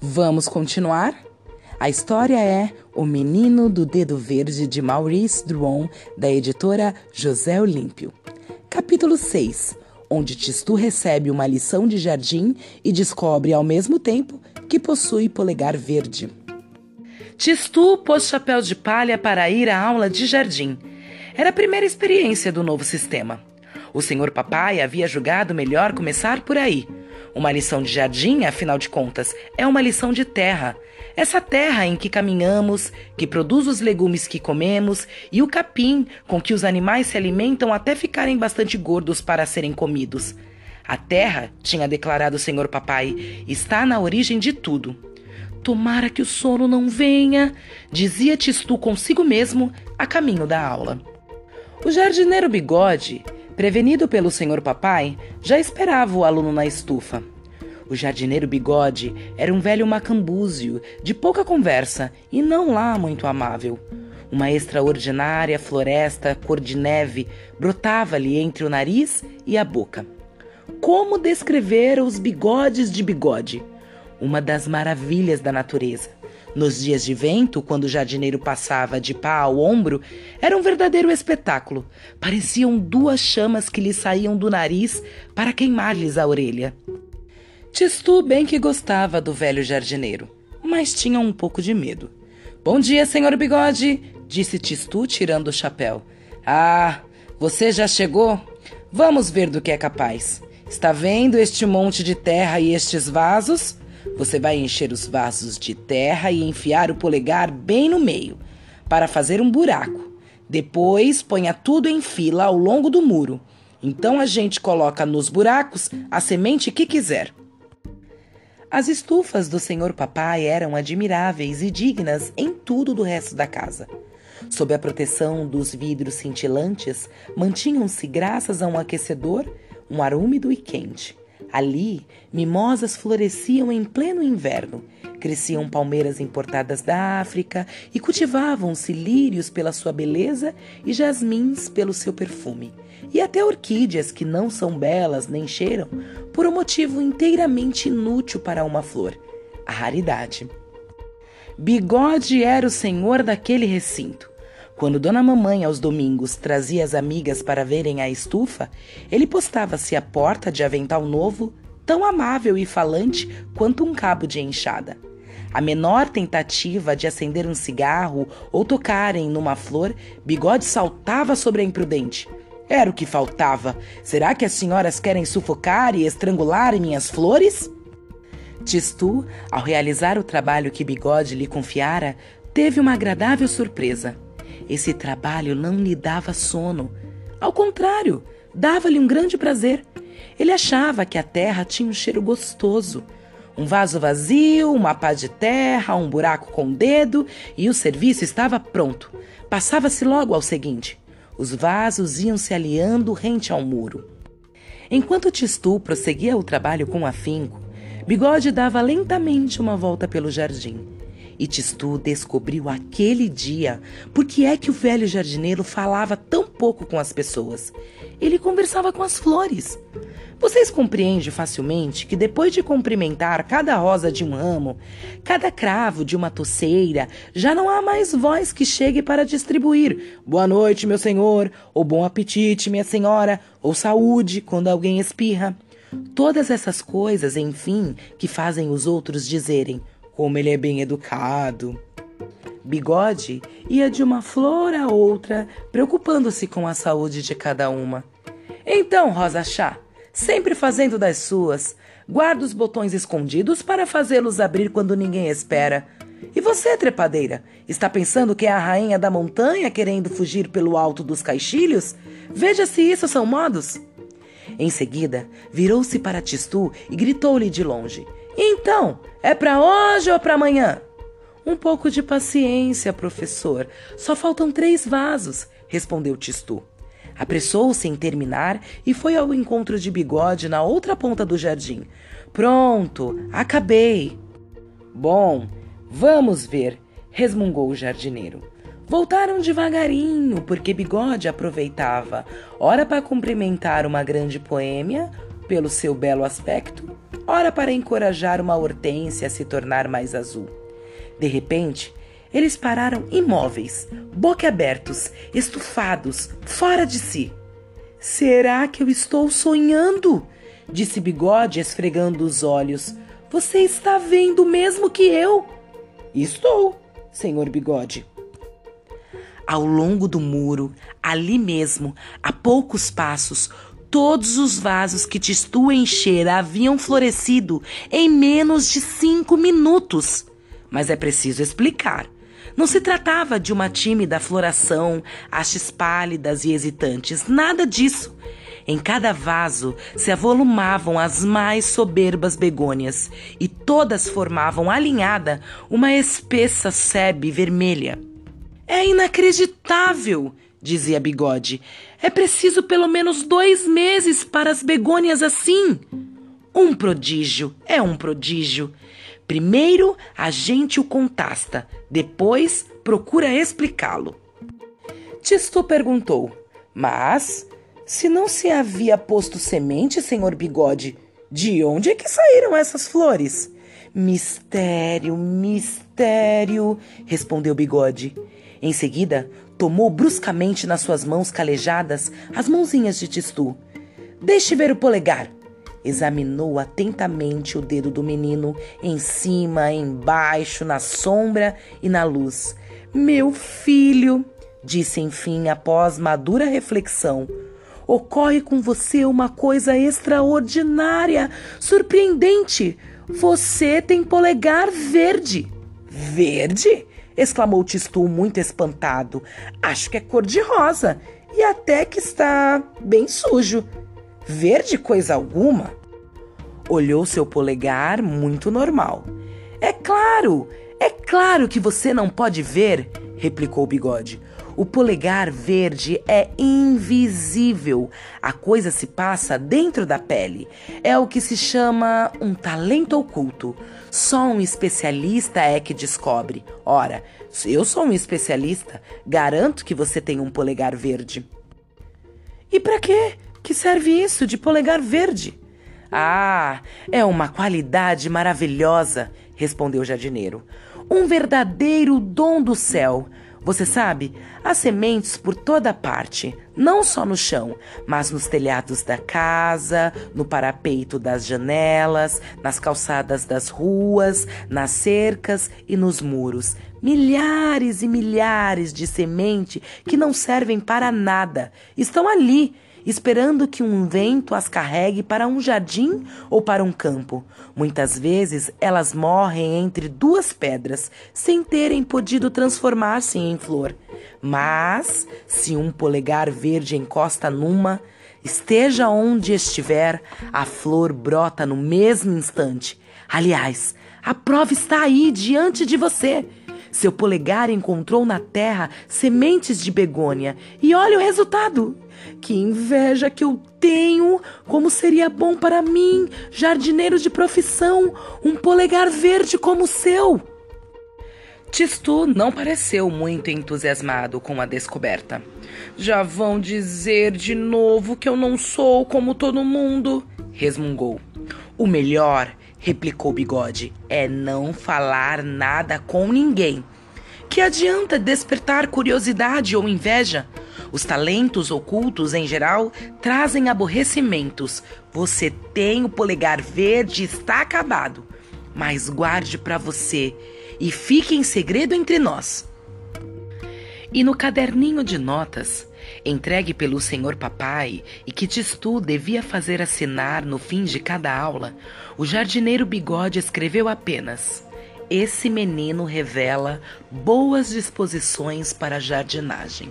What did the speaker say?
Vamos continuar? A história é O Menino do Dedo Verde de Maurice Druon, da editora José Olímpio. Capítulo 6 Onde Tistu recebe uma lição de jardim e descobre ao mesmo tempo que possui polegar verde. Tistu pôs chapéu de palha para ir à aula de jardim. Era a primeira experiência do novo sistema. O senhor papai havia julgado melhor começar por aí uma lição de jardim, afinal de contas, é uma lição de terra. Essa terra em que caminhamos, que produz os legumes que comemos e o capim com que os animais se alimentam até ficarem bastante gordos para serem comidos. A terra, tinha declarado o senhor papai, está na origem de tudo. Tomara que o sono não venha, dizia Tistu consigo mesmo a caminho da aula. O jardineiro Bigode Prevenido pelo senhor papai, já esperava o aluno na estufa. O jardineiro Bigode era um velho macambúzio, de pouca conversa e não lá muito amável. Uma extraordinária floresta cor de neve brotava-lhe entre o nariz e a boca. Como descrever os bigodes de bigode? Uma das maravilhas da natureza. Nos dias de vento, quando o jardineiro passava de pá ao ombro, era um verdadeiro espetáculo. Pareciam duas chamas que lhe saíam do nariz para queimar-lhes a orelha. Tistu bem que gostava do velho jardineiro, mas tinha um pouco de medo. Bom dia, senhor Bigode, disse Tistu, tirando o chapéu. Ah, você já chegou? Vamos ver do que é capaz. Está vendo este monte de terra e estes vasos? Você vai encher os vasos de terra e enfiar o polegar bem no meio, para fazer um buraco. Depois, ponha tudo em fila ao longo do muro. Então a gente coloca nos buracos a semente que quiser. As estufas do senhor papai eram admiráveis e dignas em tudo do resto da casa. Sob a proteção dos vidros cintilantes, mantinham-se, graças a um aquecedor, um ar úmido e quente. Ali, mimosas floresciam em pleno inverno, cresciam palmeiras importadas da África e cultivavam-se lírios pela sua beleza e jasmins pelo seu perfume, e até orquídeas que não são belas nem cheiram, por um motivo inteiramente inútil para uma flor: a raridade. Bigode era o senhor daquele recinto. Quando Dona Mamãe aos domingos trazia as amigas para verem a estufa, ele postava-se à porta de avental novo, tão amável e falante quanto um cabo de enxada. A menor tentativa de acender um cigarro ou tocarem numa flor, Bigode saltava sobre a imprudente. Era o que faltava. Será que as senhoras querem sufocar e estrangular minhas flores? Tistu, ao realizar o trabalho que Bigode lhe confiara, teve uma agradável surpresa. Esse trabalho não lhe dava sono. Ao contrário, dava-lhe um grande prazer. Ele achava que a terra tinha um cheiro gostoso. Um vaso vazio, uma pá de terra, um buraco com o dedo e o serviço estava pronto. Passava-se logo ao seguinte. Os vasos iam se aliando rente ao muro. Enquanto Tistu prosseguia o trabalho com afinco, Bigode dava lentamente uma volta pelo jardim. E Tistu descobriu aquele dia por que é que o velho jardineiro falava tão pouco com as pessoas. Ele conversava com as flores. Vocês compreendem facilmente que depois de cumprimentar cada rosa de um ramo, cada cravo de uma toceira, já não há mais voz que chegue para distribuir boa noite, meu senhor, ou bom apetite, minha senhora, ou saúde quando alguém espirra. Todas essas coisas, enfim, que fazem os outros dizerem como ele é bem educado. Bigode ia de uma flor a outra, preocupando-se com a saúde de cada uma. Então, Rosa Chá, sempre fazendo das suas, guarda os botões escondidos para fazê-los abrir quando ninguém espera. E você, trepadeira, está pensando que é a rainha da montanha querendo fugir pelo alto dos caixilhos? Veja se isso são modos. Em seguida, virou-se para Tistu e gritou-lhe de longe: então, é para hoje ou para amanhã? Um pouco de paciência, professor. Só faltam três vasos, respondeu Tistu. Apressou-se em terminar e foi ao encontro de Bigode na outra ponta do jardim. Pronto, acabei. Bom, vamos ver, resmungou o jardineiro. Voltaram devagarinho, porque Bigode aproveitava, ora para cumprimentar uma grande poêmia pelo seu belo aspecto, ora para encorajar uma hortência a se tornar mais azul. De repente, eles pararam imóveis, boquiabertos, estufados, fora de si. Será que eu estou sonhando? disse Bigode, esfregando os olhos. Você está vendo mesmo que eu? Estou, senhor Bigode. Ao longo do muro, ali mesmo, a poucos passos, todos os vasos que Tistu enchera haviam florescido em menos de cinco minutos. Mas é preciso explicar. Não se tratava de uma tímida floração, hastes pálidas e hesitantes, nada disso. Em cada vaso se avolumavam as mais soberbas begônias e todas formavam alinhada uma espessa sebe vermelha. É inacreditável, dizia Bigode. É preciso pelo menos dois meses para as begônias assim. Um prodígio, é um prodígio. Primeiro a gente o contasta, depois procura explicá-lo. Tistu perguntou: Mas, se não se havia posto semente, senhor Bigode, de onde é que saíram essas flores? Mistério, mistério, respondeu Bigode. Em seguida, tomou bruscamente nas suas mãos calejadas as mãozinhas de Tistu. Deixe ver o polegar, Examinou atentamente o dedo do menino, em cima, embaixo, na sombra e na luz. Meu filho, disse enfim, após madura reflexão, ocorre com você uma coisa extraordinária, surpreendente. Você tem polegar verde. Verde? Exclamou Tistu muito espantado. Acho que é cor de rosa e até que está bem sujo. Verde coisa alguma? Olhou seu polegar muito normal. É claro, é claro que você não pode ver, replicou o bigode. O polegar verde é invisível. A coisa se passa dentro da pele. É o que se chama um talento oculto. Só um especialista é que descobre. Ora, eu sou um especialista, garanto que você tem um polegar verde. E para quê? Que serve isso de polegar verde? Ah, é uma qualidade maravilhosa, respondeu o jardineiro. Um verdadeiro dom do céu. Você sabe, há sementes por toda parte, não só no chão, mas nos telhados da casa, no parapeito das janelas, nas calçadas das ruas, nas cercas e nos muros. Milhares e milhares de sementes que não servem para nada estão ali esperando que um vento as carregue para um jardim ou para um campo. Muitas vezes elas morrem entre duas pedras, sem terem podido transformar-se em flor. Mas, se um polegar verde encosta numa, esteja onde estiver, a flor brota no mesmo instante. Aliás, a prova está aí diante de você. Seu polegar encontrou na terra sementes de begônia e olha o resultado. Que inveja que eu tenho! Como seria bom para mim, jardineiro de profissão, um polegar verde como o seu! Tistu não pareceu muito entusiasmado com a descoberta. Já vão dizer de novo que eu não sou como todo mundo, resmungou. O melhor replicou Bigode, é não falar nada com ninguém. Que adianta despertar curiosidade ou inveja? Os talentos ocultos, em geral, trazem aborrecimentos. Você tem o polegar verde, está acabado. Mas guarde para você e fique em segredo entre nós. E no caderninho de notas, entregue pelo senhor papai e que Tistu devia fazer assinar no fim de cada aula, o jardineiro Bigode escreveu apenas: Esse menino revela boas disposições para a jardinagem.